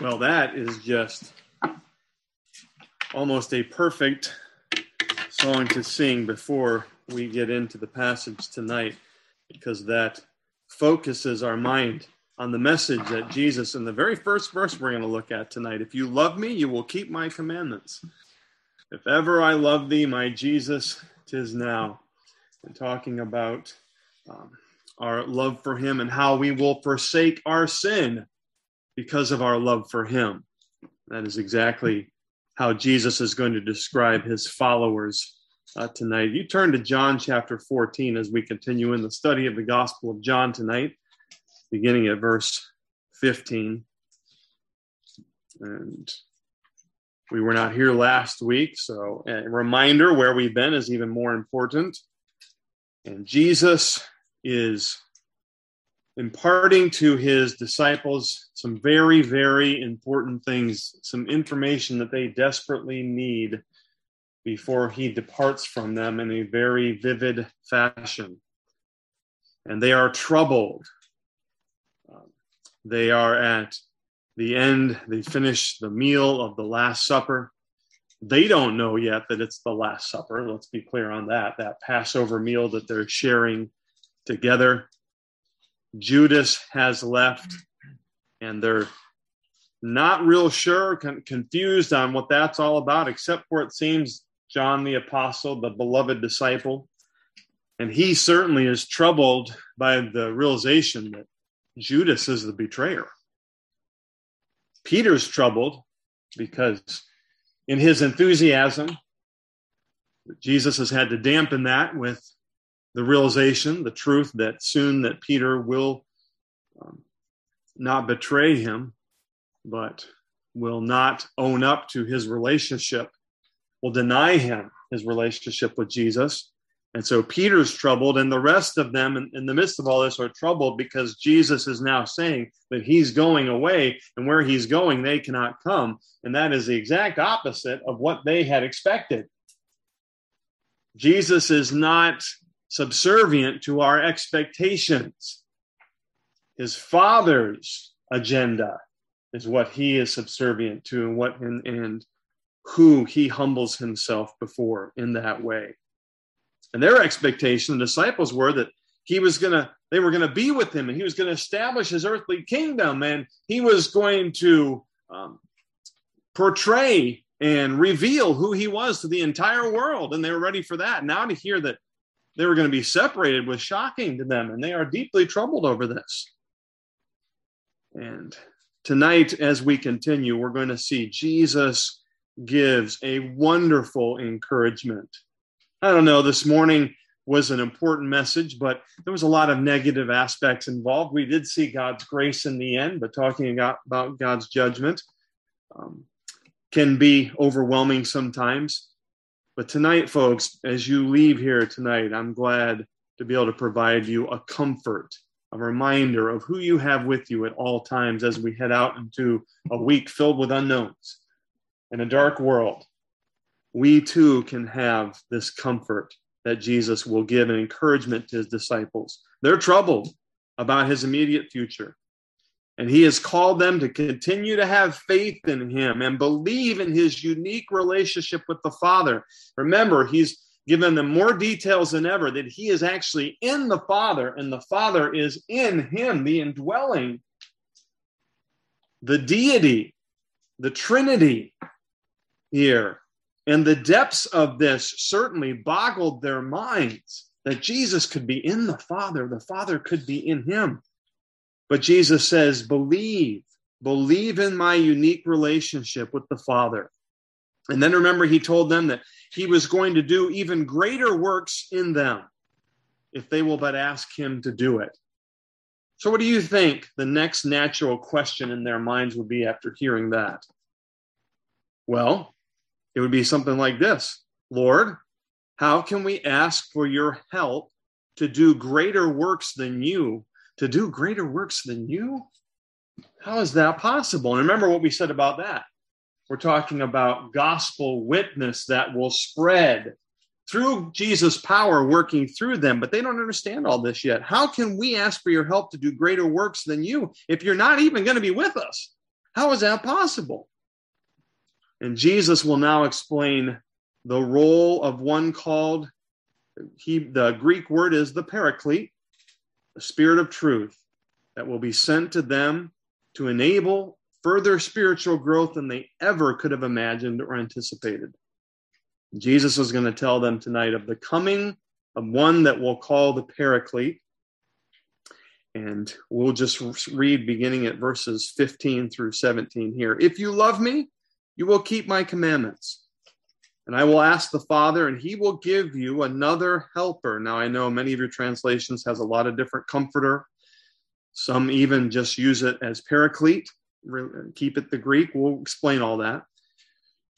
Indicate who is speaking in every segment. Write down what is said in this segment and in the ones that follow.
Speaker 1: Well, that is just almost a perfect song to sing before we get into the passage tonight, because that focuses our mind on the message that Jesus, in the very first verse we're going to look at tonight, if you love me, you will keep my commandments. If ever I love thee, my Jesus, tis now. And talking about um, our love for him and how we will forsake our sin because of our love for him. That is exactly how Jesus is going to describe his followers uh, tonight. You turn to John chapter 14 as we continue in the study of the Gospel of John tonight, beginning at verse 15. And we were not here last week, so a reminder where we've been is even more important. And Jesus is imparting to his disciples some very, very important things, some information that they desperately need before he departs from them in a very vivid fashion. And they are troubled. Um, they are at the end, they finish the meal of the Last Supper. They don't know yet that it's the Last Supper. Let's be clear on that. That Passover meal that they're sharing together. Judas has left, mm-hmm. and they're not real sure, con- confused on what that's all about, except for it seems John the Apostle, the beloved disciple. And he certainly is troubled by the realization that Judas is the betrayer. Peter's troubled because in his enthusiasm, Jesus has had to dampen that with the realization, the truth that soon that Peter will um, not betray him, but will not own up to his relationship, will deny him his relationship with Jesus. And so Peter's troubled, and the rest of them in, in, the midst of all this are troubled because Jesus is now saying that he's going away, and where he's going, they cannot come. And that is the exact opposite of what they had expected. Jesus is not subservient to our expectations. His father's agenda is what he is subservient to and what and, and who he humbles himself before in that way. And their expectation, the disciples were that he was to they were to be with him and he was to establish his earthly kingdom and he was going to um, portray and reveal who he was to the entire world and they were ready for that now to hear that they were going to be separated was shocking to them, and they are deeply troubled over this. And tonight, as we continue, we're going to see Jesus gives a wonderful encouragement. I don't know, this morning was an important message, but there was a lot of negative aspects involved. We did see God's grace in the end, but talking about, God's judgment um, can be overwhelming sometimes. But tonight, folks, as you leave here tonight, I'm glad to be able to provide you a comfort, a reminder of who you have with you at all times as we head out into a week filled with unknowns in a dark world. We too can have this comfort that Jesus will give an encouragement to his disciples. They're troubled about his immediate future. And he has called them to continue to have faith in him and believe in his unique relationship with the Father. Remember, he's given them more details than ever that he is actually in the Father and the Father is in him, the indwelling, the deity, the Trinity here. And the depths of this certainly boggled their minds that Jesus could be in the Father, the Father could be in him. But Jesus says, believe, believe in my unique relationship with the Father. And then remember, he told them that he was going to do even greater works in them if they will but ask him to do it. So, what do you think the next natural question in their minds would be after hearing that? Well, it would be something like this Lord, how can we ask for your help to do greater works than you to do greater works than you? How is that possible? And remember what we said about that. We're talking about gospel witness that will spread through Jesus' power working through them, but they don't understand all this yet. How can we ask for your help to do greater works than you if you're not even going to be with us? How is that possible? And Jesus will now explain the role of one called, he, the Greek word is the paraclete, the spirit of truth that will be sent to them to enable further spiritual growth than they ever could have imagined or anticipated. Jesus is going to tell them tonight of the coming of one that we'll call the Paraclete. And we'll just read beginning at verses 15 through 17 here. If you love me, you will keep my commandments. And I will ask the Father, and he will give you another helper. Now, I know many of your translations has a lot of different comforter. Some even just use it as paraclete. Keep it the Greek. We'll explain all that.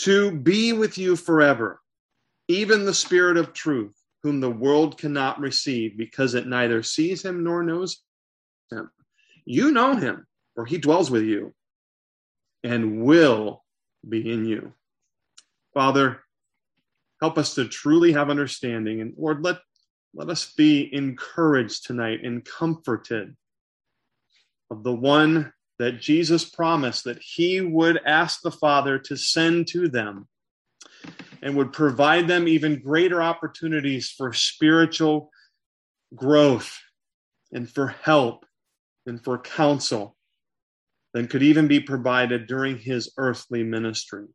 Speaker 1: To be with you forever, even the Spirit of truth, whom the world cannot receive because it neither sees him nor knows him. You know him, for he dwells with you and will be in you. Father, help us to truly have understanding. And Lord, let, let us be encouraged tonight and comforted of the one that Jesus promised that he would ask the Father to send to them and would provide them even greater opportunities for spiritual growth and for help and for counsel than could even be provided during his earthly ministry.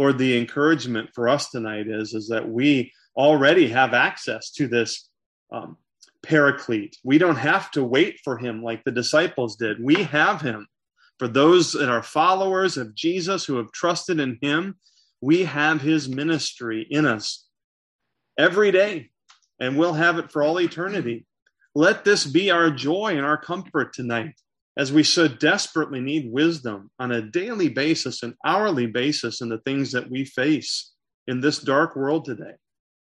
Speaker 1: Lord, the encouragement for us tonight is, is that we already have access to this um, paraclete. We don't have to wait for him like the disciples did. We have him. For those that are followers of Jesus who have trusted in him, we have his ministry in us every day, and we'll have it for all eternity. Let this be our joy and our comfort tonight as we so desperately need wisdom on a daily basis and hourly basis in the things that we face in this dark world today.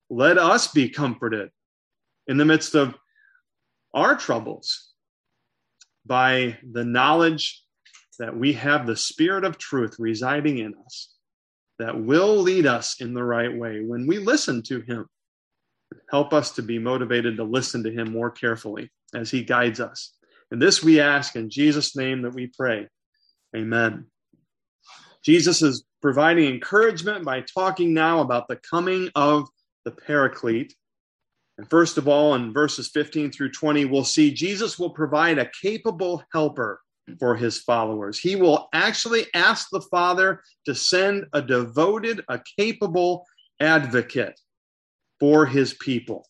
Speaker 1: Let us be comforted in the midst of our troubles by the knowledge that we have the Spirit of truth residing in us that will lead us in the right way when we listen to Him. Help us to be motivated to listen to Him more carefully as He guides us. And this we ask in Jesus' name that we pray. Amen. Jesus is providing encouragement by talking now about the coming of the Paraclete. And first of all, in verses 15 through 20, we'll see Jesus will provide a capable helper for his followers. He will actually ask the Father to send a devoted, a capable advocate for his people.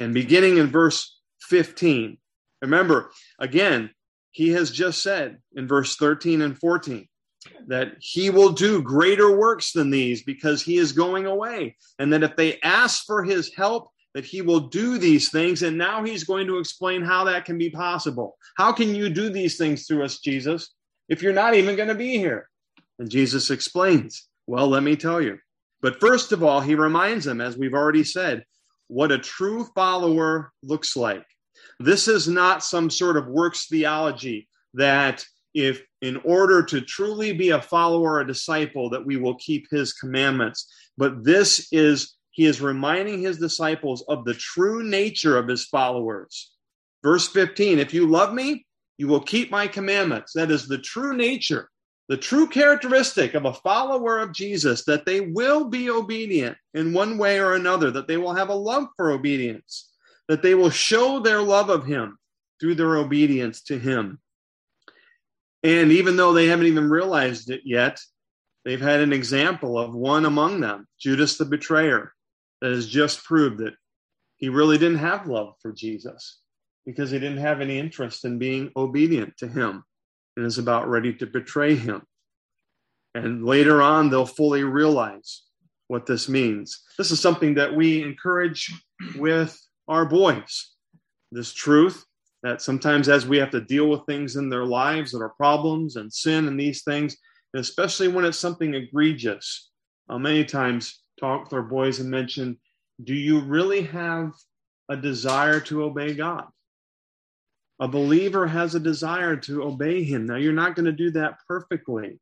Speaker 1: And beginning in verse 15, remember, again, he has just said in verse 13 and 14 that he will do greater works than these because he is going away. And that if they ask for his help, that he will do these things. And now he's going to explain how that can be possible. How can you do these things through us, Jesus, if you're not even going to be here? And Jesus explains, Well, let me tell you. But first of all, he reminds them, as we've already said, what a true follower looks like. This is not some sort of works theology that if in order to truly be a follower, a disciple, that we will keep his commandments. But this is he is reminding his disciples of the true nature of his followers. Verse 15 If you love me, you will keep my commandments. That is the true nature, the true characteristic of a follower of Jesus, that they will be obedient in one way or another, that they will have a love for obedience, that they will show their love of him through their obedience to him. And even though they haven't even realized it yet, they've had an example of one among them, Judas the betrayer, that has just proved that he really didn't have love for Jesus because he didn't have any interest in being obedient to him and is about ready to betray him. And later on, they'll fully realize what this means. This is something that we encourage with our boys. This truth that sometimes as we have to deal with things in their lives that are problems and sin and these things, and especially when it's something egregious, uh, many times talk with our boys and mention, do you really have a desire to obey God? A believer has a desire to obey him. Now, you're not going to do that perfectly,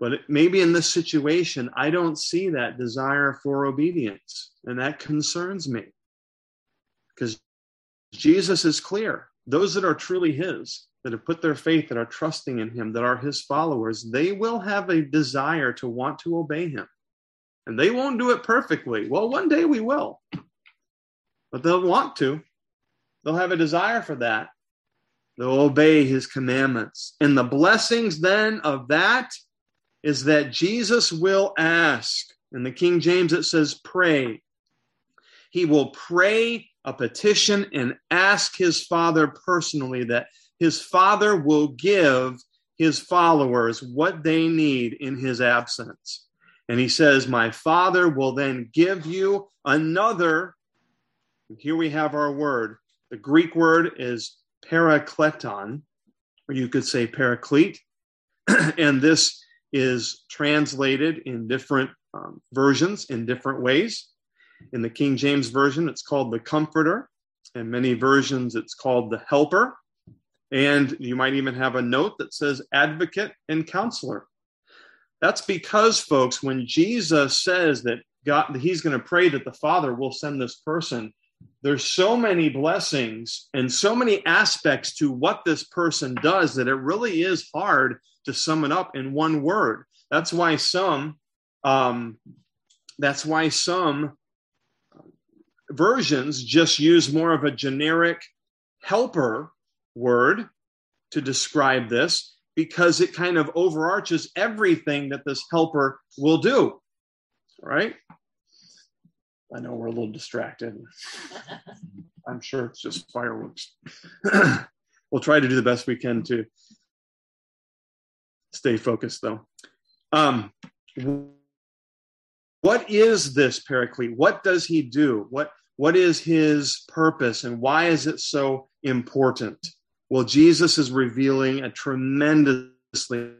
Speaker 1: but maybe in this situation, I don't see that desire for obedience, and that concerns me because Jesus is clear. Those that are truly his, that have put their faith, that are trusting in him, that are his followers, they will have a desire to want to obey him. And they won't do it perfectly. Well, one day we will. But they'll want to. They'll have a desire for that. They'll obey his commandments. And the blessings then of that is that Jesus will ask. In the King James, it says, pray. He will pray a petition and ask his Father personally that his Father will give his followers what they need in his absence. And he says, My Father will then give you another. Here we have our word. The Greek word is parakleton, or you could say paraclete. and this is translated in different um, versions in different ways. In the King James Version, it's called the Comforter. In many versions, it's called the Helper. And you might even have a note that says advocate and counselor. That's because, folks, when Jesus says that God, he's going to pray that the Father will send this person, there's so many blessings and so many aspects to what this person does that it really is hard to sum it up in one word. That's why some, um, that's why some versions just use more of a generic helper word to describe this because it kind of overarches everything that this helper will do. Right? I know we're a little distracted. I'm sure it's just fireworks. we'll try to do the best we can to stay focused, though. Um, what is this paraclete? What does he do? What what is his purpose and why is it so important? Well, Jesus is revealing a tremendously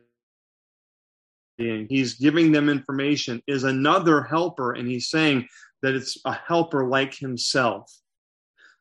Speaker 1: he's giving them information is another helper and he's saying that it's a helper like himself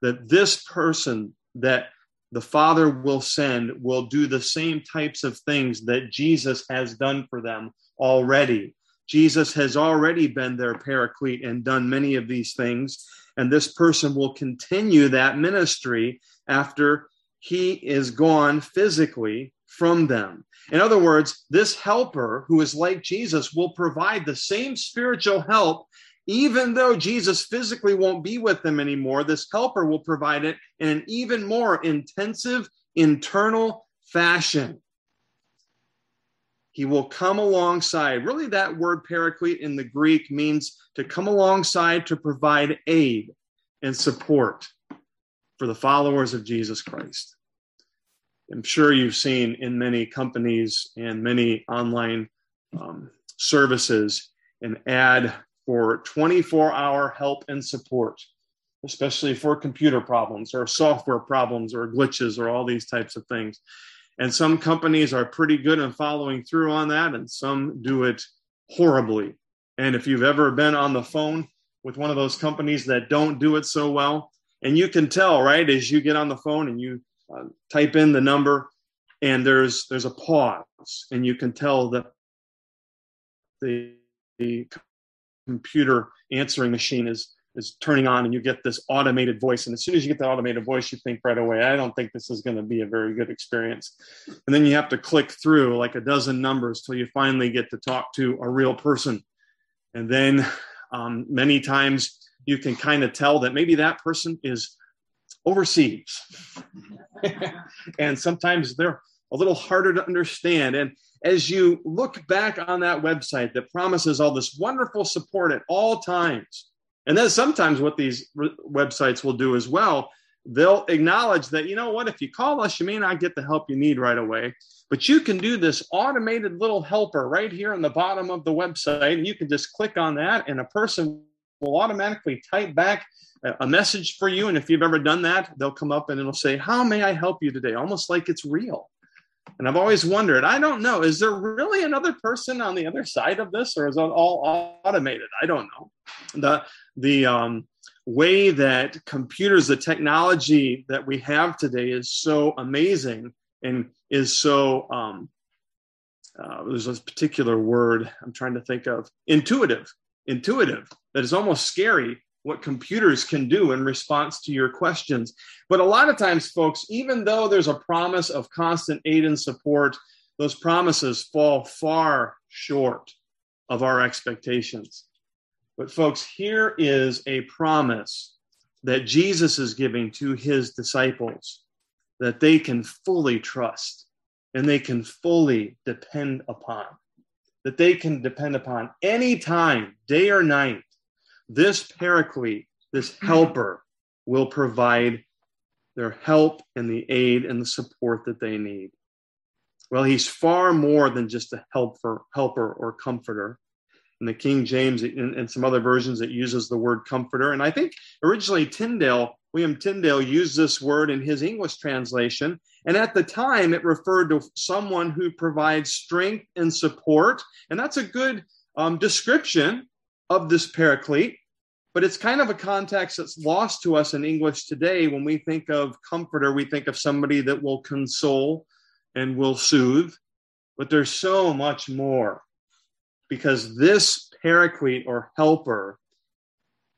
Speaker 1: that this person that the father will send will do the same types of things that jesus has done for them already jesus has already been their paraclete and done many of these things and this person will continue that ministry after he is gone physically from them. In other words, this helper who is like Jesus will provide the same spiritual help, even though Jesus physically won't be with them anymore. This helper will provide it in an even more intensive internal fashion. He will come alongside. Really, that word paraclete in the Greek means to come alongside to provide aid and support for the followers of Jesus Christ. I'm sure you've seen in many companies and many online um, services an ad for 24 hour help and support, especially for computer problems or software problems or glitches or all these types of things. And some companies are pretty good in following through on that, and some do it horribly. And if you've ever been on the phone with one of those companies that don't do it so well, and you can tell right as you get on the phone and you uh, type in the number and there's there's a pause and you can tell that the, the computer answering machine is is turning on and you get this automated voice and as soon as you get that automated voice you think right away i don't think this is going to be a very good experience and then you have to click through like a dozen numbers till you finally get to talk to a real person and then um, many times you can kind of tell that maybe that person is overseas. and sometimes they're a little harder to understand. And as you look back on that website that promises all this wonderful support at all times, and then sometimes what these re- websites will do as well, they'll acknowledge that, you know what, if you call us, you may not get the help you need right away, but you can do this automated little helper right here on the bottom of the website. And you can just click on that, and a person will automatically type back a message for you. And if you've ever done that, they'll come up and it'll say, How may I help you today? Almost like it's real. And I've always wondered, I don't know, is there really another person on the other side of this, or is it all automated? I don't know. The the um, way that computers, the technology that we have today, is so amazing and is so. Um, uh, there's a particular word I'm trying to think of. Intuitive, intuitive. That is almost scary what computers can do in response to your questions. But a lot of times, folks, even though there's a promise of constant aid and support, those promises fall far short of our expectations. But, folks, here is a promise that Jesus is giving to his disciples that they can fully trust and they can fully depend upon. That they can depend upon any time, day or night, this paraclete, this helper, will provide their help and the aid and the support that they need. Well, he's far more than just a helper, helper or comforter. In the King James and some other versions, it uses the word comforter. And I think originally Tyndale, William Tyndale, used this word in his English translation. And at the time, it referred to someone who provides strength and support. And that's a good um, description of this paraclete, but it's kind of a context that's lost to us in English today. When we think of comforter, we think of somebody that will console and will soothe, but there's so much more because this paraclete or helper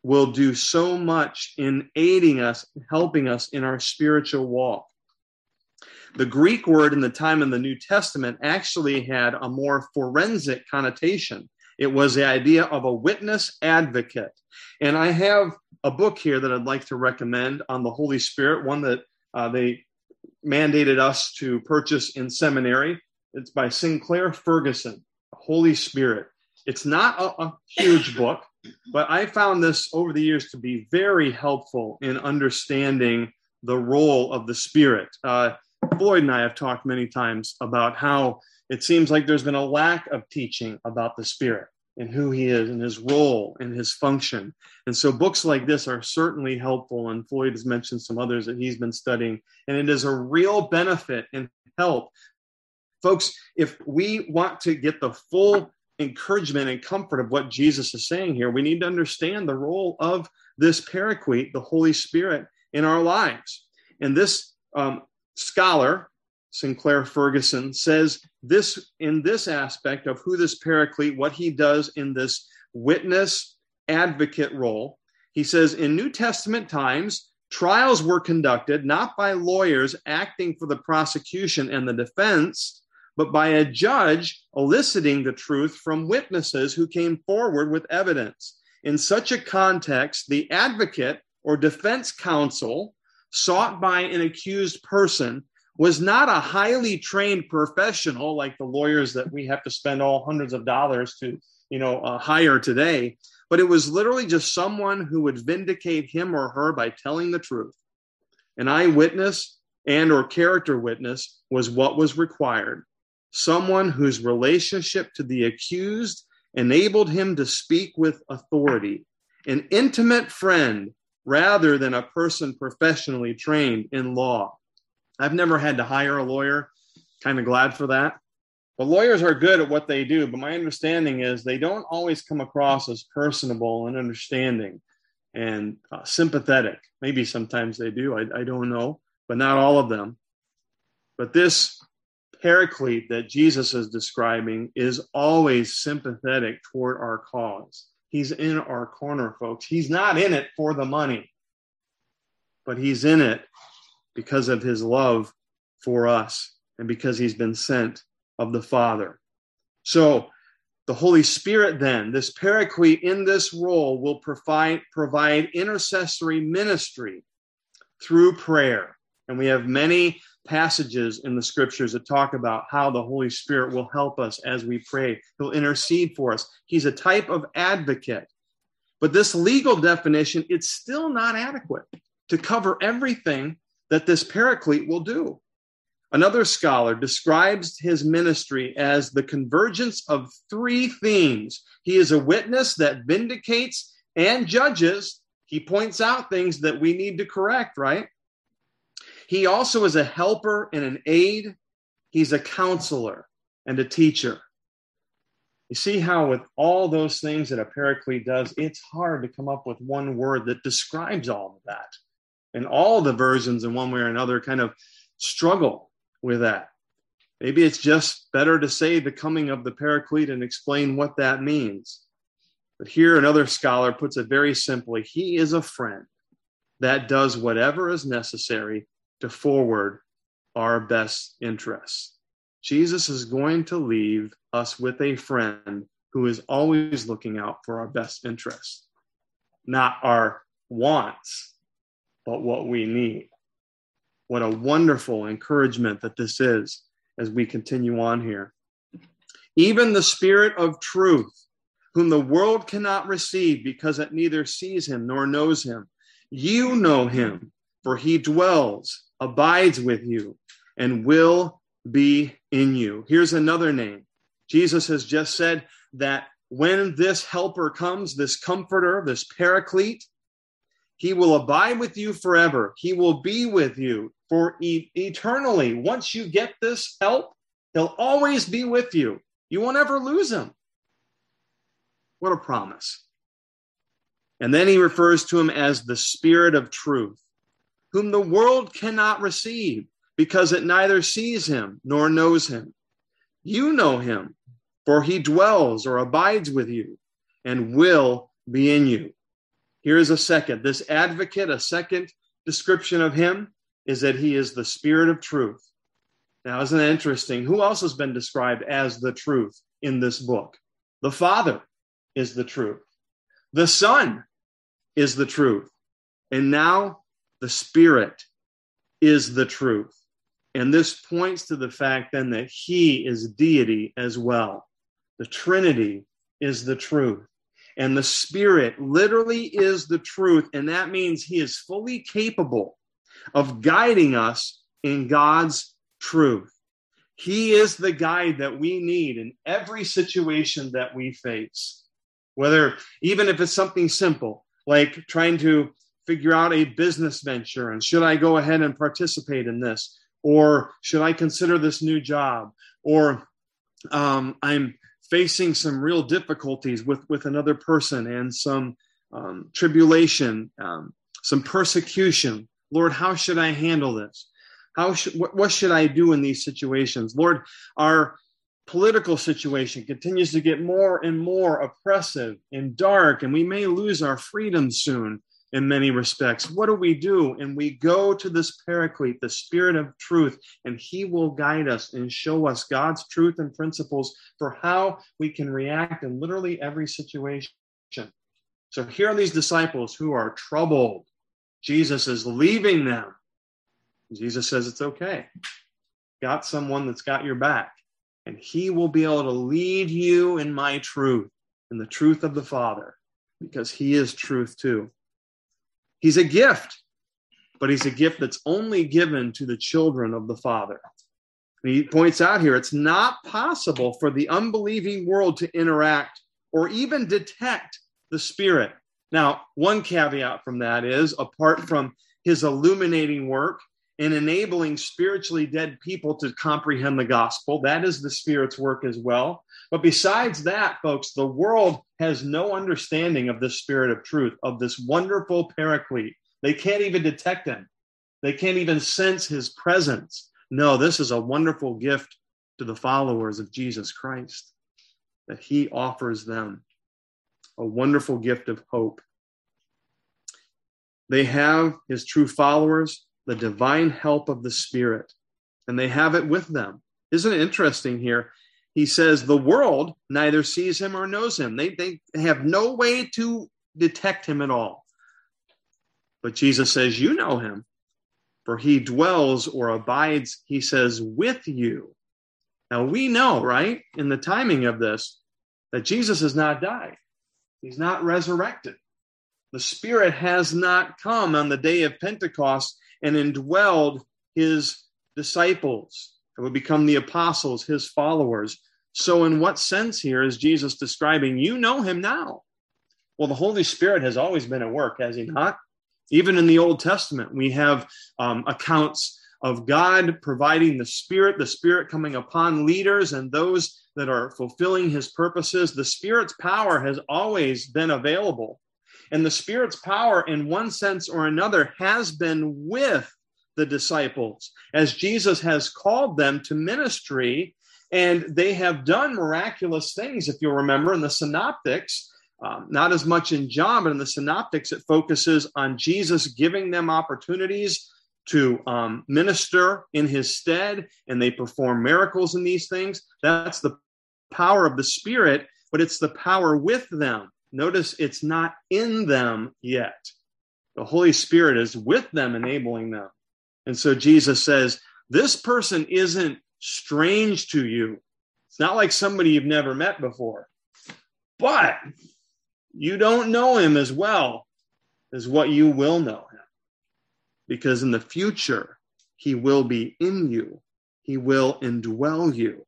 Speaker 1: will do so much in aiding us, helping us in our spiritual walk. The Greek word in the time of the New Testament actually had a more forensic connotation. It was the idea of a witness advocate. And I have a book here that I'd like to recommend on the Holy Spirit, one that uh, they mandated us to purchase in seminary. It's by Sinclair Ferguson, Holy Spirit. It's not a, a huge book, but I found this over the years to be very helpful in understanding the role of the Spirit. Uh, Floyd and I have talked many times about how it seems like there's been a lack of teaching about the Spirit and who he is and his role and his function. And so books like this are certainly helpful. And Floyd has mentioned some others that he's been studying, and it is a real benefit and help. Folks, if we want to get the full encouragement and comfort of what Jesus is saying here, we need to understand the role of this paraclete, the Holy Spirit, in our lives. And this um, scholar, Sinclair Ferguson, says this in this aspect of who this paraclete, what he does in this witness advocate role. He says in New Testament times, trials were conducted not by lawyers acting for the prosecution and the defense, but by a judge eliciting the truth from witnesses who came forward with evidence. In such a context, the advocate or defense counsel sought by an accused person was not a highly trained professional like the lawyers that we have to spend all hundreds of dollars to you know uh, hire today but it was literally just someone who would vindicate him or her by telling the truth an eyewitness and or character witness was what was required someone whose relationship to the accused enabled him to speak with authority an intimate friend rather than a person professionally trained in law I've never had to hire a lawyer. Kind of glad for that. But lawyers are good at what they do, but my understanding is they don't always come across as personable and understanding and uh, sympathetic. Maybe sometimes they do. I, I don't know, but not all of them. But this paraclete that Jesus is describing is always sympathetic toward our cause. He's in our corner, folks. He's not in it for the money, but he's in it because of his love for us and because he's been sent of the Father. So, the Holy Spirit, then, this paraclete in this role, will provide, provide intercessory ministry through prayer. And we have many passages in the scriptures that talk about how the Holy Spirit will help us as we pray. He'll intercede for us. He's a type of advocate. But this legal definition, it's still not adequate to cover everything that this paraclete will do. Another scholar describes his ministry as the convergence of three themes. He is a witness that vindicates and judges. He points out things that we need to correct, right? He also is a helper and an aid. He's a counselor and a teacher. You see how, with all those things that a paraclete does, it's hard to come up with one word that describes all of that and all the versions in one way or another kind of struggle with that. Maybe it's just better to say the coming of the paraclete and explain what that means. But here, another scholar puts it very simply He is a friend that does whatever is necessary to forward our best interests. Jesus is going to leave us with a friend who is always looking out for our best interests, not our wants, but what we need. What a wonderful encouragement that this is as we continue on here. Even the Spirit of truth, whom the world cannot receive because it neither sees him nor knows him. You know him, for he dwells, abides with you, and will be in you. Here's another name. Jesus has just said that when this helper comes, this comforter, this paraclete, he will abide with you forever. He will be with you for e- eternally. Once you get this help, he'll always be with you. You won't ever lose him. What a promise. And then he refers to him as the Spirit of truth, whom the world cannot receive because it neither sees him nor knows him. You know him, for he dwells or abides with you and will be in you. Here's a second. This advocate, a second description of him is that he is the Spirit of truth. Now, isn't that interesting? Who else has been described as the truth in this book? The Father is the truth, the Son is the truth, and now the Spirit is the truth. And this points to the fact then that he is deity as well. The Trinity is the truth. And the Spirit literally is the truth. And that means he is fully capable of guiding us in God's truth. He is the guide that we need in every situation that we face. Whether, even if it's something simple, like trying to figure out a business venture and should I go ahead and participate in this? Or should I consider this new job? Or um, I'm facing some real difficulties with, with another person and some um, tribulation, um, some persecution. Lord, how should I handle this? How what should I do in these situations? Lord, our political situation continues to get more and more oppressive and dark, and we may lose our freedom soon in many respects. What do we do? And we go to this paraclete, the spirit of truth, and he will guide us and show us God's truth and principles for how we can react in literally every situation. So here are these disciples who are troubled. Jesus is leaving them. Jesus says it's okay. Got someone that's got your back, and he will be able to lead you in my truth, in the truth of the Father, because he is truth too. He's a gift, but he's a gift that's only given to the children of the Father. And he points out here it's not possible for the unbelieving world to interact or even detect the Spirit. Now, one caveat from that is apart from his illuminating work in enabling spiritually dead people to comprehend the gospel, that is the Spirit's work as well. But besides that, folks, the world has no understanding of the spirit of truth, of this wonderful paraclete. They can't even detect him, they can't even sense his presence. No, this is a wonderful gift to the followers of Jesus Christ that he offers them a wonderful gift of hope. They have his true followers, the divine help of the Spirit, and they have it with them. Isn't it interesting here? He says the world neither sees him or knows him. They, they have no way to detect him at all. But Jesus says, You know him, for he dwells or abides, he says, with you. Now we know, right, in the timing of this, that Jesus has not died, he's not resurrected. The Spirit has not come on the day of Pentecost and indwelled his disciples and would become the apostles, his followers. So, in what sense here is Jesus describing you know him now? Well, the Holy Spirit has always been at work, has he not? Even in the Old Testament, we have um, accounts of God providing the Spirit, the Spirit coming upon leaders and those that are fulfilling his purposes. The Spirit's power has always been available. And the Spirit's power, in one sense or another, has been with the disciples as Jesus has called them to ministry. And they have done miraculous things. If you'll remember in the synoptics, um, not as much in John, but in the synoptics, it focuses on Jesus giving them opportunities to um, minister in his stead, and they perform miracles in these things. That's the power of the Spirit, but it's the power with them. Notice it's not in them yet. The Holy Spirit is with them, enabling them. And so Jesus says, This person isn't strange to you. It's not like somebody you've never met before, but you don't know him as well as what you will know him. Because in the future, he will be in you, he will indwell you.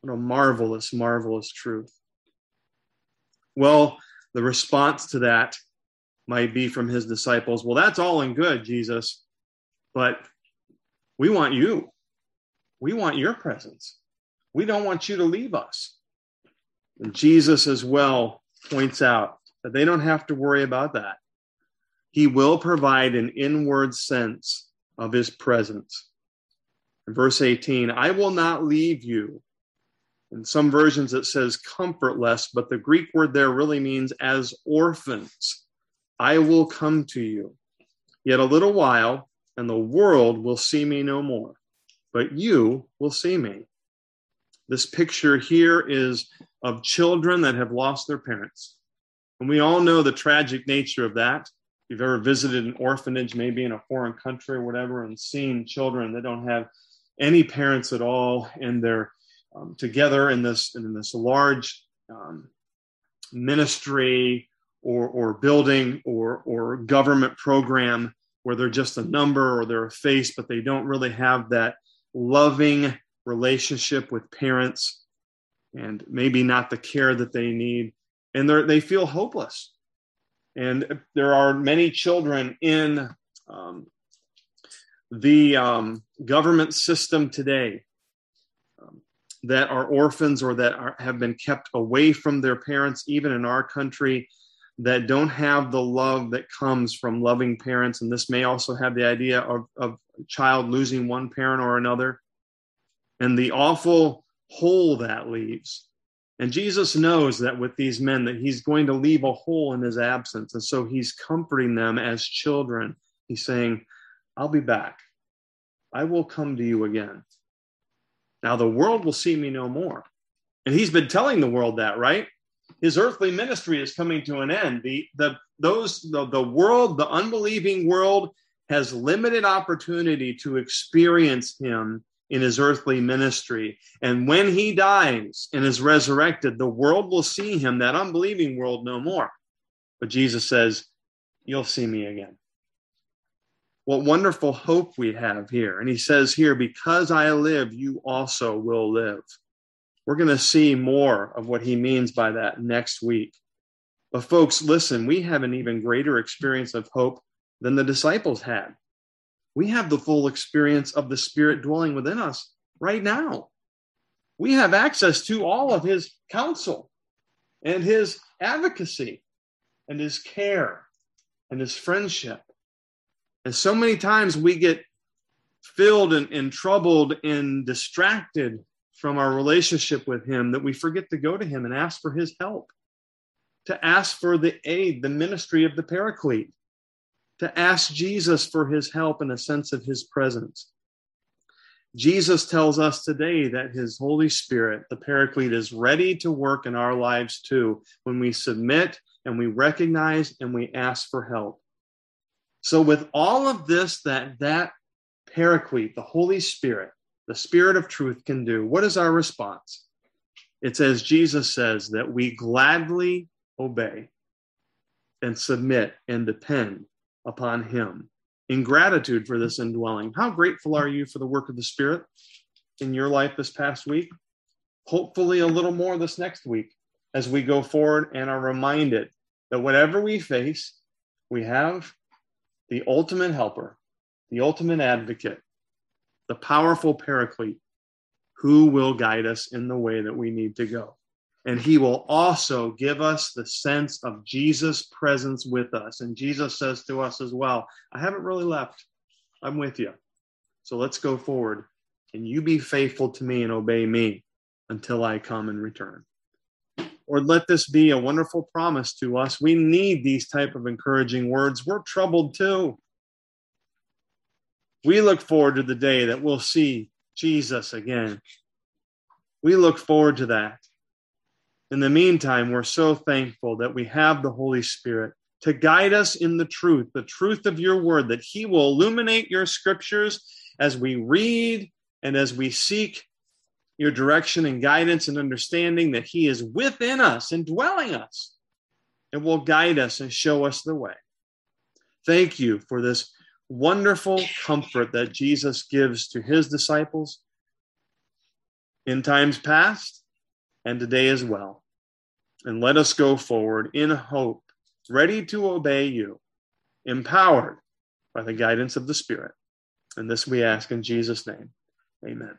Speaker 1: What a marvelous, marvelous truth. Well, the response to that might be from his disciples, Well, that's all and good, Jesus, but we want you. We want your presence. We don't want you to leave us. And Jesus as well points out that they don't have to worry about that. He will provide an inward sense of his presence. In verse 18, I will not leave you. In some versions, it says comfortless, but the Greek word there really means as orphans. I will come to you. Yet a little while, and the world will see me no more, but you will see me. This picture here is of children that have lost their parents. And we all know the tragic nature of that. If you've ever visited an orphanage, maybe in a foreign country or whatever, and seen children that don't have any parents at all, and they're um, together in this in this large um, ministry or or building or or government program where they're just a number or they're a face, but they don't really have that loving relationship with parents and maybe not the care that they need. And they feel hopeless. And there are many children in um, the um, government system today um, that are orphans or that are, have been kept away from their parents, even in our country that don't have the love that comes from loving parents. And this may also have the idea of, of a child losing one parent or another and the awful hole that leaves. And Jesus knows that with these men that he's going to leave a hole in his absence. And so he's comforting them as children. He's saying, I'll be back. I will come to you again. Now the world will see me no more. And he's been telling the world that, right? His earthly ministry is coming to an end. The, the, those, the, the world, the unbelieving world, has limited opportunity to experience him in his earthly ministry. And when he dies and is resurrected, the world will see him, that unbelieving world, no more. But Jesus says, You'll see me again. What wonderful hope we have here. And he says here, Because I live, you also will live. We're going to see more of what he means by that next week. But, folks, listen, we have an even greater experience of hope than the disciples had. We have the full experience of the Spirit dwelling within us right now. We have access to all of his counsel and his advocacy and his care and his friendship. And so many times we get filled and, and troubled and distracted from our relationship with Him that we forget to go to Him and ask for His help, to ask for the aid, the ministry of the Paraclete, to ask Jesus for His help and a sense of His presence. Jesus tells us today that His Holy Spirit, the Paraclete, is ready to work in our lives too when we submit and we recognize and we ask for help. So, with all of this, that that Paraclete, the Holy Spirit, the Spirit of truth can do, what is our response? It's as Jesus says that we gladly obey and submit and depend upon Him in gratitude for this indwelling. How grateful are you for the work of the Spirit in your life this past week? Hopefully, a little more this next week as we go forward and are reminded that whatever we face, we have the ultimate helper, the ultimate advocate, the powerful paraclete who will guide us in the way that we need to go. And he will also give us the sense of Jesus' presence with us. And Jesus says to us as well, I haven't really left. I'm with you. So let's go forward. And you be faithful to me and obey me until I come and return. Lord, let this be a wonderful promise to us. We need these type of encouraging words. We're troubled too. We look forward to the day that we'll see Jesus again. We look forward to that. In the meantime, we're so thankful that we have the Holy Spirit to guide us in the truth, the truth of your word, that He will illuminate your scriptures as we read and as we seek your direction and guidance and understanding that He is within us and dwelling us and will guide us and show us the way. Thank you for this wonderful comfort that Jesus gives to His disciples in times past and today as well. And let us go forward in hope, ready to obey you, empowered by the guidance of the Spirit. And this we ask in Jesus' name. Amen.